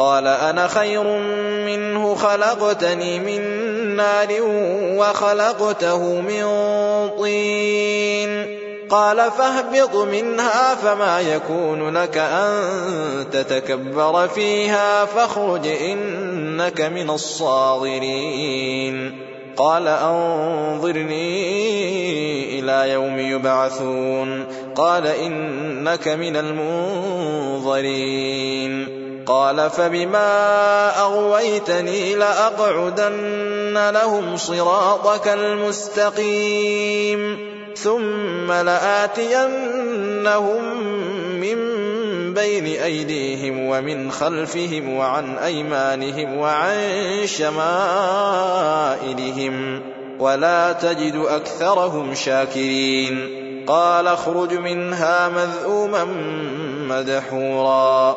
قال أنا خير منه خلقتني من نار وخلقته من طين. قال فاهبط منها فما يكون لك أن تتكبر فيها فاخرج إنك من الصاغرين. قال أنظرني إلى يوم يبعثون. قال إنك من المنظرين. قال فبما أغويتني لأقعدن لهم صراطك المستقيم ثم لآتينهم من بين أيديهم ومن خلفهم وعن أيمانهم وعن شمائلهم ولا تجد أكثرهم شاكرين قال اخرج منها مذءوما مدحورا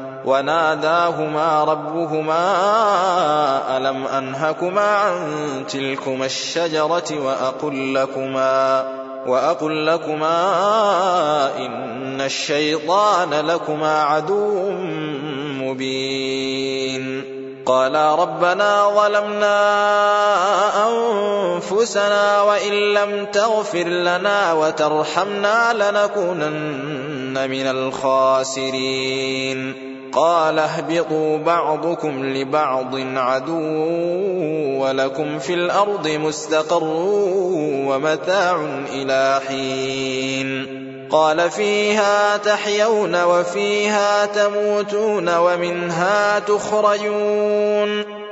وناداهما ربهما ألم أنهكما عن تلكما الشجرة وأقل لكما وأقل لكما إن الشيطان لكما عدو مبين قالا ربنا ظلمنا أنفسنا وإن لم تغفر لنا وترحمنا لنكونن من الخاسرين قال اهبطوا بعضكم لبعض عدو ولكم في الأرض مستقر ومتاع إلى حين. قال فيها تحيون وفيها تموتون ومنها تخرجون.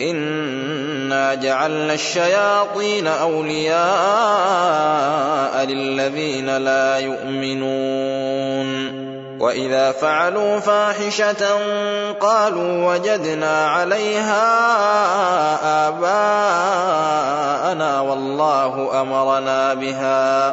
إنا جعلنا الشياطين أولياء للذين لا يؤمنون وإذا فعلوا فاحشة قالوا وجدنا عليها آباءنا والله أمرنا بها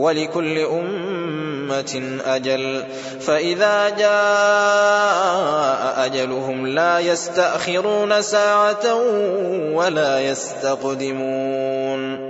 ولكل أمة أجل. فإذا جاء أجلهم لا يستأخرون ساعة ولا يستقدمون.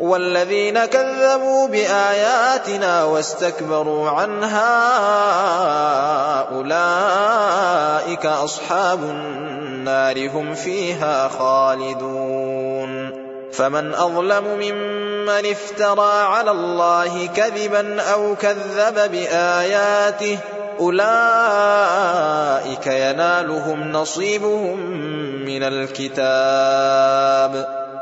والذين كذبوا بآياتنا واستكبروا عنها أولئك أصحاب النار هم فيها خالدون. فمن أظلم ممن افترى على الله كذبا أو كذب بآياته أولئك ينالهم نصيبهم من الكتاب.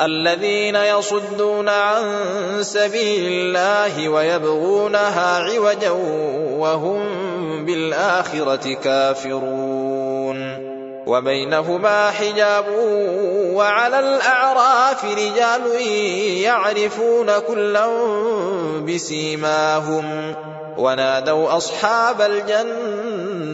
الذين يصدون عن سبيل الله ويبغونها عوجا وهم بالآخرة كافرون. وبينهما حجاب وعلى الأعراف رجال يعرفون كلا بسيماهم. ونادوا أصحاب الجنة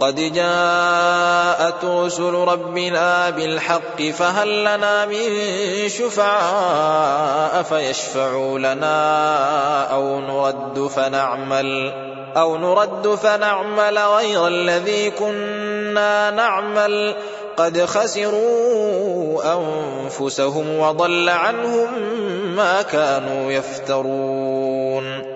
قد جاءت رسل ربنا بالحق فهل لنا من شفعاء فيشفعوا لنا أو نرد فنعمل أو نرد فنعمل غير الذي كنا نعمل قد خسروا أنفسهم وضل عنهم ما كانوا يفترون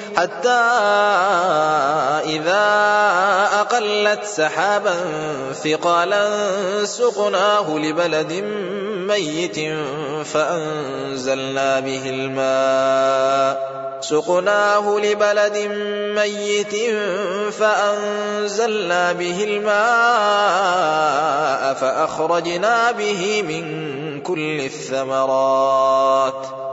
حتى إذا أقلت سحابا ثقالا سقناه لبلد ميت فأنزلنا به الماء. سقناه لبلد ميت فأنزلنا به الماء فأخرجنا به من كل الثمرات.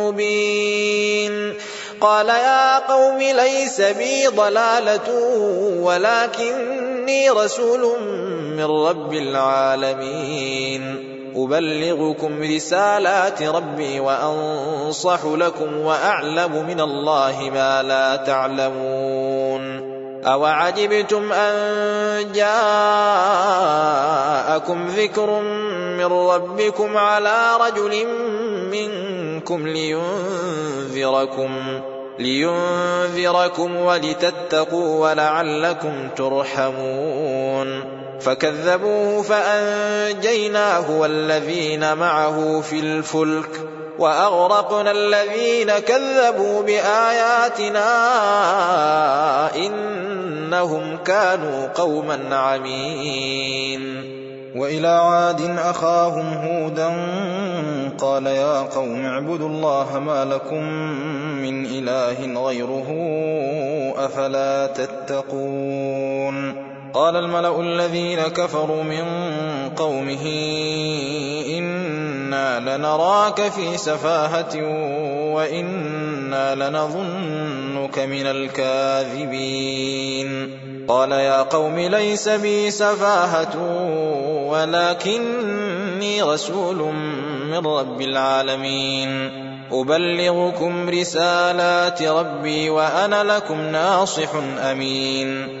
مبين. قال يا قوم ليس بي ضلالة ولكني رسول من رب العالمين. أبلغكم رسالات ربي وأنصح لكم وأعلم من الله ما لا تعلمون. أوعجبتم أن جاءكم ذكر من ربكم على رجل منكم لينذركم لينذركم ولتتقوا ولعلكم ترحمون. فكذبوه فأنجيناه والذين معه في الفلك وأغرقنا الذين كذبوا بآياتنا إنهم كانوا قوما عمين. وإلى عاد أخاهم هودا قال يا قوم اعبدوا الله ما لكم من إله غيره أفلا تتقون قال الملأ الذين كفروا من قومه إنا لنراك في سفاهة وإنا لنظنك من الكاذبين. قال يا قوم ليس بي سفاهة ولكني رسول من رب العالمين. أبلغكم رسالات ربي وأنا لكم ناصح أمين.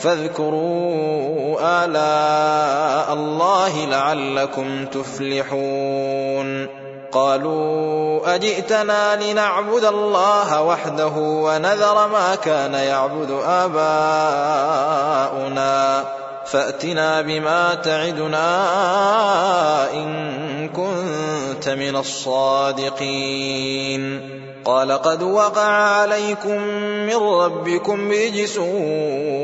فاذكروا آلاء الله لعلكم تفلحون. قالوا أجئتنا لنعبد الله وحده ونذر ما كان يعبد آباؤنا. فأتنا بما تعدنا إن كنت من الصادقين. قال قد وقع عليكم من ربكم رجس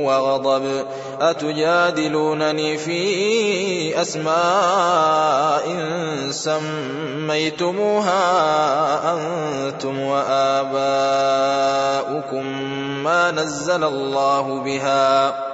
وغضب. أتجادلونني في أسماء سميتموها أنتم وآباؤكم ما نزل الله بها.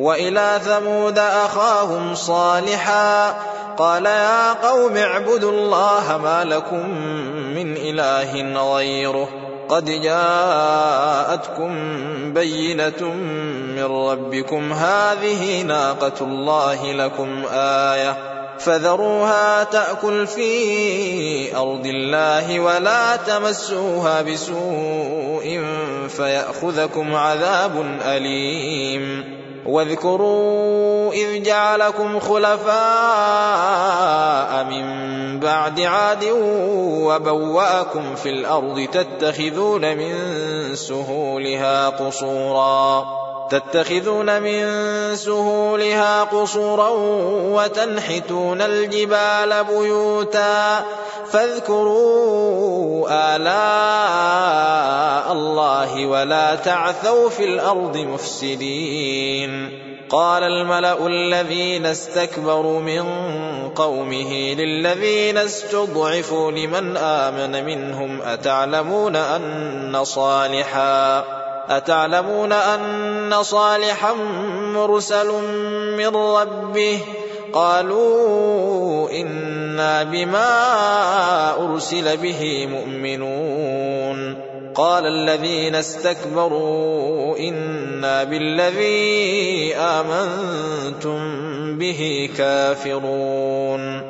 وإلى ثمود أخاهم صالحا قال يا قوم اعبدوا الله ما لكم من إله غيره قد جاءتكم بينة من ربكم هذه ناقة الله لكم آية فذروها تأكل في أرض الله ولا تمسوها بسوء فيأخذكم عذاب أليم واذكروا إذ جعلكم خلفاء من بعد عاد وبوأكم في الأرض تتخذون من سهولها قصورا. تتخذون من سهولها قصورا وتنحتون الجبال بيوتا فاذكروا آلاء الله ولا تعثوا في الأرض مفسدين. قال الملأ الذين استكبروا من قومه للذين استضعفوا لمن آمن منهم أتعلمون أن صالحا أتعلمون أن صالحا مرسل من ربه؟ قالوا إنا بما أرسل به مؤمنون. قال الذين استكبروا إنا بالذي آمنتم به كافرون.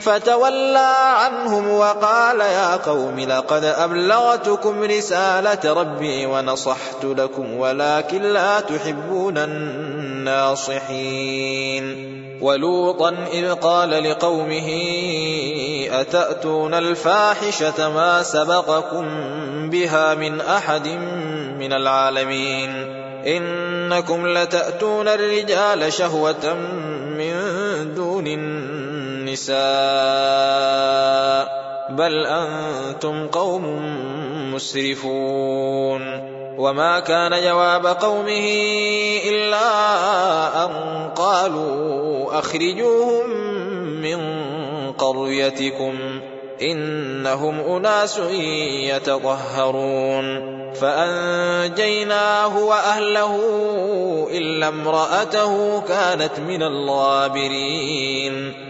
فتولى عنهم وقال يا قوم لقد أبلغتكم رسالة ربي ونصحت لكم ولكن لا تحبون الناصحين. ولوطا إذ قال لقومه أتأتون الفاحشة ما سبقكم بها من أحد من العالمين؟ إنكم لتأتون الرجال شهوة من دون النساء بل أنتم قوم مسرفون. وما كان جواب قومه إلا أن قالوا أخرجوهم من قريتكم إنهم أناس يتطهرون. فأنجيناه وأهله إلا امرأته كانت من الغابرين.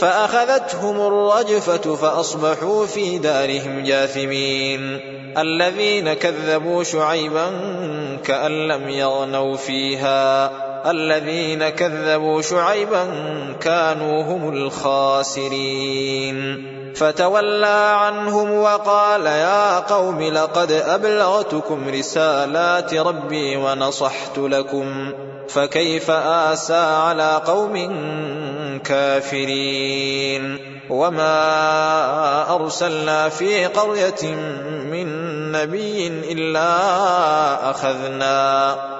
فأخذتهم الرجفة فأصبحوا في دارهم جاثمين. الذين كذبوا شعيبا كأن لم يغنوا فيها. الذين كذبوا شعيبا كانوا هم الخاسرين. فتولى عنهم وقال يا قوم لقد أبلغتكم رسالات ربي ونصحت لكم فكيف آسى على قوم كافرين؟ وما أرسلنا في قرية من نبي إلا أخذنا.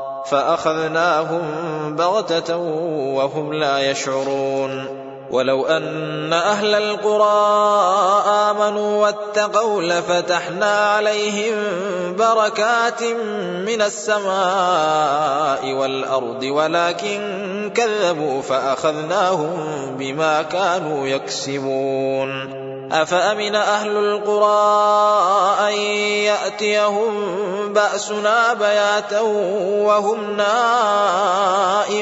فأخذناهم بغتة وهم لا يشعرون. ولو أن أهل القرى آمنوا واتقوا لفتحنا عليهم بركات من السماء والأرض ولكن كذبوا فأخذناهم بما كانوا يكسبون. أفأمن أهل القرى أن يأتيهم بأسنا بياتا وهم نائمون؟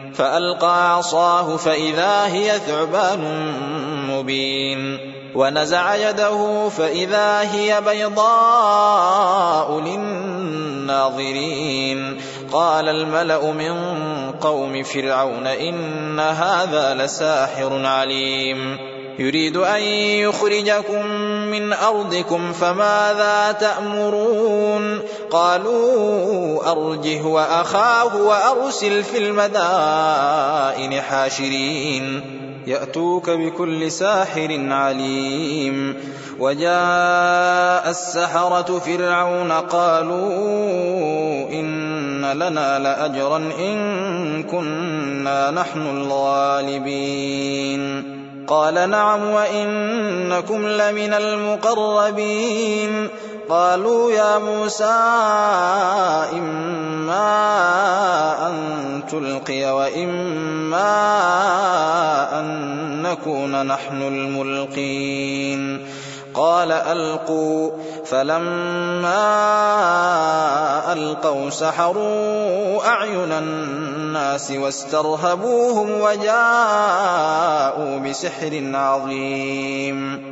فألقى عصاه فإذا هي ثعبان مبين. ونزع يده فإذا هي بيضاء للناظرين. قال الملأ من قوم فرعون إن هذا لساحر عليم. يريد أن يخرجكم من أرضكم فماذا تأمرون؟ قالوا أرجه وأخاه وأرسل في المدائن حاشرين. يأتوك بكل ساحر عليم. وجاء السحرة فرعون قالوا إن لنا لأجرا إن كنا نحن الغالبين. قال نعم وإنكم لمن المقربين. قالوا يا موسى إما أن تلقي وإما أن نكون نحن الملقين. قال ألقوا. فلما ألقوا سحروا أعين الناس واسترهبوهم وجاءوا بسحر عظيم.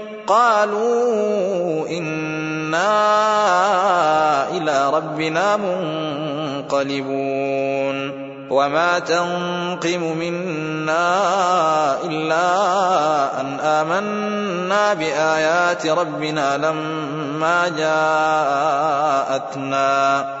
قالوا إنا إلى ربنا منقلبون وما تنقم منا إلا أن آمنا بآيات ربنا لما جاءتنا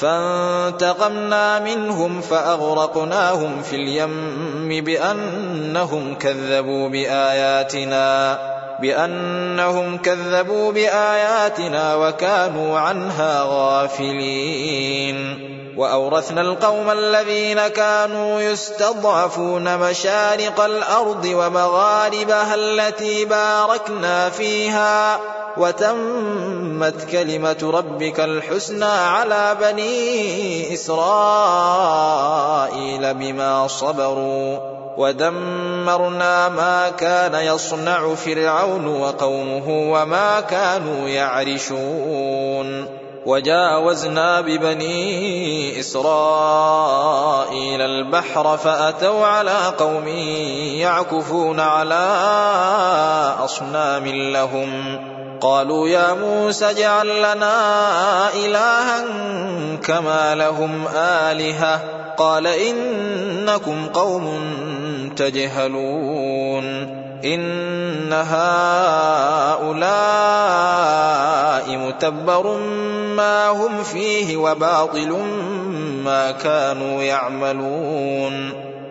فانتقمنا منهم فأغرقناهم في اليم بأنهم كذبوا بآياتنا. بأنهم كذبوا بآياتنا وكانوا عنها غافلين. وأورثنا القوم الذين كانوا يستضعفون مشارق الأرض ومغاربها التي باركنا فيها وتمت كلمة ربك الحسنى على بني إسرائيل بما صبروا. ودمرنا ما كان يصنع فرعون وقومه وما كانوا يعرشون وجاوزنا ببني إسرائيل البحر فأتوا على قوم يعكفون على أصنام لهم قالوا يا موسى اجعل لنا إلها كما لهم آلهة قال إنكم قوم تجهلون إن هؤلاء متبر ما هم فيه وباطل ما كانوا يعملون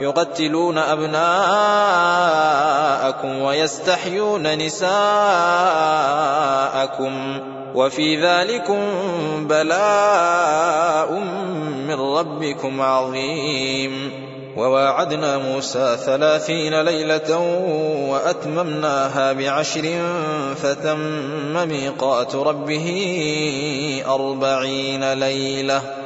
يقتلون أبناءكم ويستحيون نساءكم وفي ذلكم بلاء من ربكم عظيم. وواعدنا موسى ثلاثين ليلة وأتممناها بعشر فتم ميقات ربه أربعين ليلة.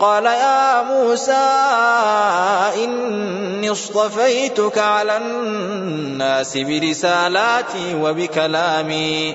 قال يا موسى إني اصطفيتك على الناس برسالاتي وبكلامي.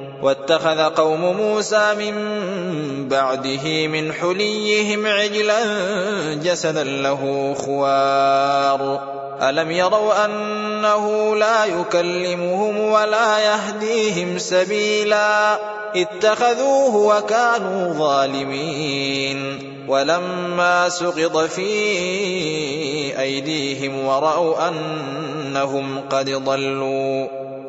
واتخذ قوم موسى من بعده من حليهم عجلا جسدا له خوار. ألم يروا أنه لا يكلمهم ولا يهديهم سبيلا؟ اتخذوه وكانوا ظالمين. ولما سقط في أيديهم ورأوا أنهم قد ضلوا.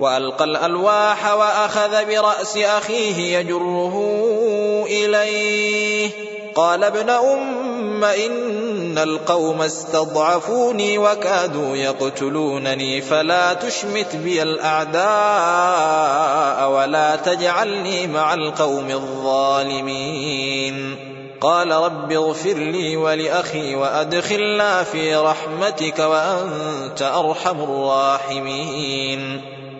وألقى الألواح وأخذ برأس أخيه يجره إليه. قال ابن أم إن القوم استضعفوني وكادوا يقتلونني فلا تشمت بي الأعداء ولا تجعلني مع القوم الظالمين. قال رب اغفر لي ولأخي وأدخلنا في رحمتك وأنت أرحم الراحمين.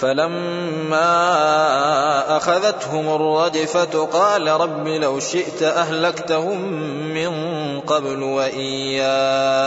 فلما أخذتهم الرجفة قال رب لو شئت أهلكتهم من قبل وإياي.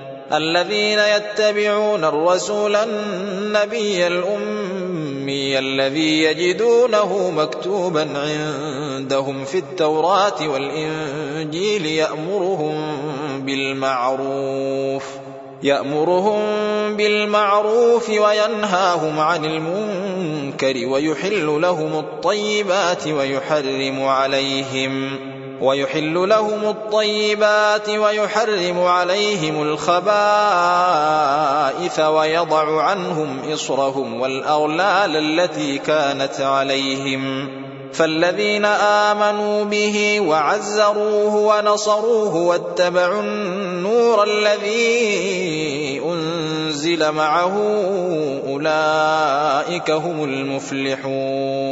الذين يتبعون الرسول النبي الأمي الذي يجدونه مكتوبا عندهم في التوراة والإنجيل يأمرهم بالمعروف يأمرهم بالمعروف وينهاهم عن المنكر ويحل لهم الطيبات ويحرم عليهم. ويحل لهم الطيبات ويحرم عليهم الخبائث ويضع عنهم إصرهم والأغلال التي كانت عليهم. فالذين آمنوا به وعزروه ونصروه واتبعوا النور الذي أنزل معه أولئك هم المفلحون.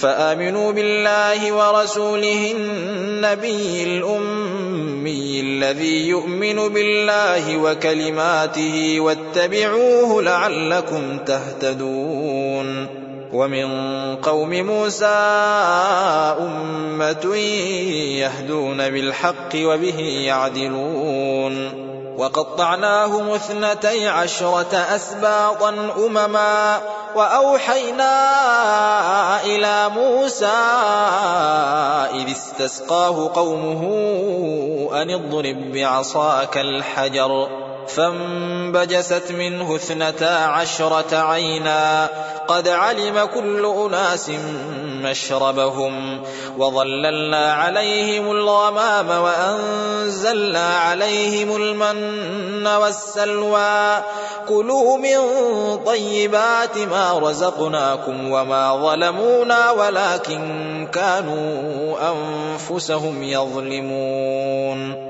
فآمنوا بالله ورسوله النبي الأمي الذي يؤمن بالله وكلماته واتبعوه لعلكم تهتدون. ومن قوم موسى أمة يهدون بالحق وبه يعدلون. وقطعناهم اثنتي عشرة أسباطا أمما وأوحينا إلى موسى إذ استسقاه قومه أن اضرب بعصاك الحجر. فانبجست منه اثنتا عشرة عينا قد علم كل أناس مشربهم وظللنا عليهم الغمام وأنزلنا عليهم المن والسلوى كلوا من طيبات ما رزقناكم وما ظلمونا ولكن كانوا أنفسهم يظلمون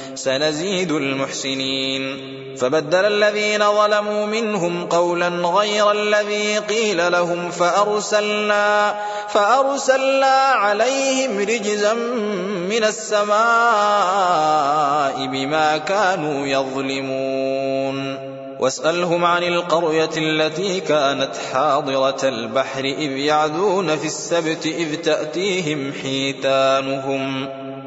سنزيد المحسنين. فبدل الذين ظلموا منهم قولا غير الذي قيل لهم فأرسلنا فأرسلنا عليهم رجزا من السماء بما كانوا يظلمون. واسألهم عن القرية التي كانت حاضرة البحر إذ يعدون في السبت إذ تأتيهم حيتانهم.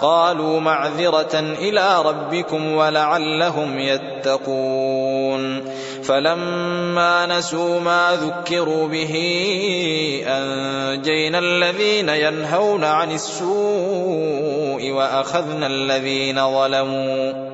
قالوا معذرة إلى ربكم ولعلهم يتقون. فلما نسوا ما ذكروا به أنجينا الذين ينهون عن السوء وأخذنا الذين ظلموا.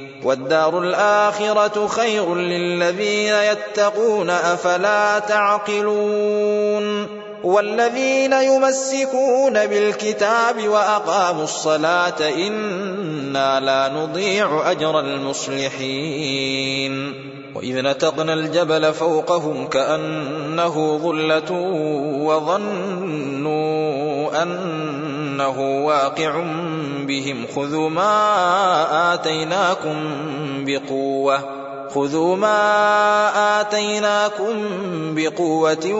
والدار الآخرة خير للذين يتقون أفلا تعقلون. والذين يمسكون بالكتاب وأقاموا الصلاة إنا لا نضيع أجر المصلحين. وإذ نتقنا الجبل فوقهم كأنه ظلة وظنوا أنه واقع بهم خذوا ما آتيناكم بقوة خذوا ما آتيناكم بقوة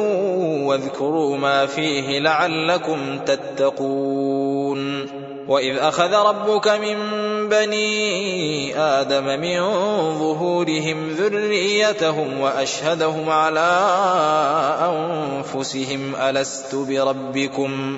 واذكروا ما فيه لعلكم تتقون وإذ أخذ ربك من بني آدم من ظهورهم ذريتهم وأشهدهم على أنفسهم ألست بربكم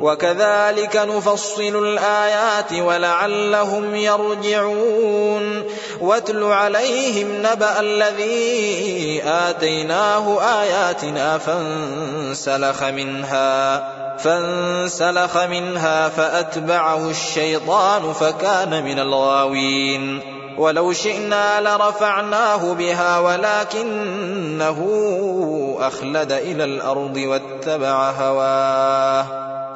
وكذلك نفصل الآيات ولعلهم يرجعون. واتل عليهم نبأ الذي آتيناه آياتنا فانسلخ منها فانسلخ منها فأتبعه الشيطان فكان من الغاوين. ولو شئنا لرفعناه بها ولكنه أخلد إلى الأرض واتبع هواه.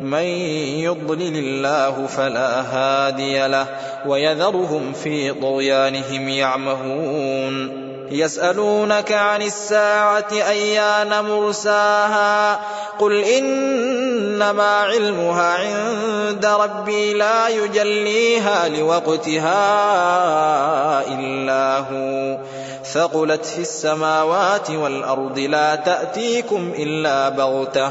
من يضلل الله فلا هادي له ويذرهم في طغيانهم يعمهون يسألونك عن الساعة أيان مرساها قل إنما علمها عند ربي لا يجليها لوقتها إلا هو ثقلت في السماوات والأرض لا تأتيكم إلا بغتة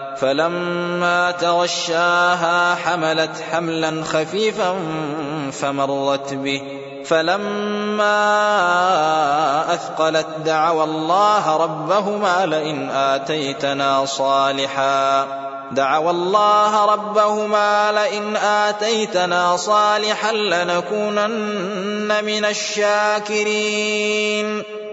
فلما تغشاها حملت حملا خفيفا فمرت به. فلما أثقلت دعوا الله ربهما لئن آتيتنا صالحا. دعوا الله ربهما لئن آتيتنا صالحا لنكونن من الشاكرين.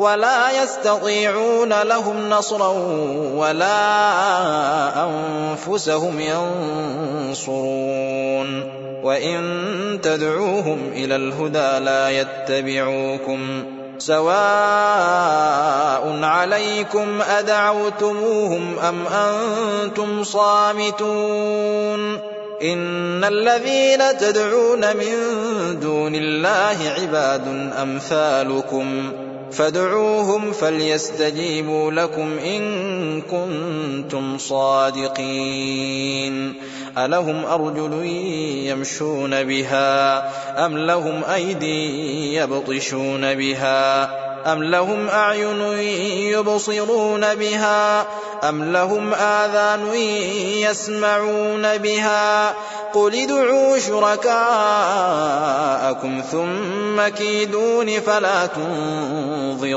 ولا يستطيعون لهم نصرا ولا أنفسهم ينصرون. وإن تدعوهم إلى الهدى لا يتبعوكم. سواء عليكم أدعوتموهم أم أنتم صامتون. إن الذين تدعون من دون الله عباد أمثالكم. فادعوهم فليستجيبوا لكم إن كنتم صادقين. ألهم أرجل يمشون بها أم لهم أيدي يبطشون بها أم لهم أعين يبصرون بها؟ أم لهم آذان يسمعون بها؟ قل ادعوا شركاءكم ثم كيدون فلا تنظرون.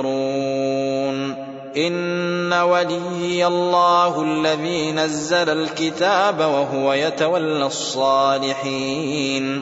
إن ولي الله الذي نزل الكتاب وهو يتولى الصالحين.